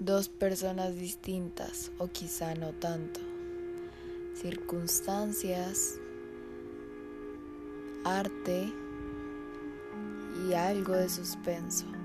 dos personas distintas o quizá no tanto, circunstancias, arte y algo de suspenso.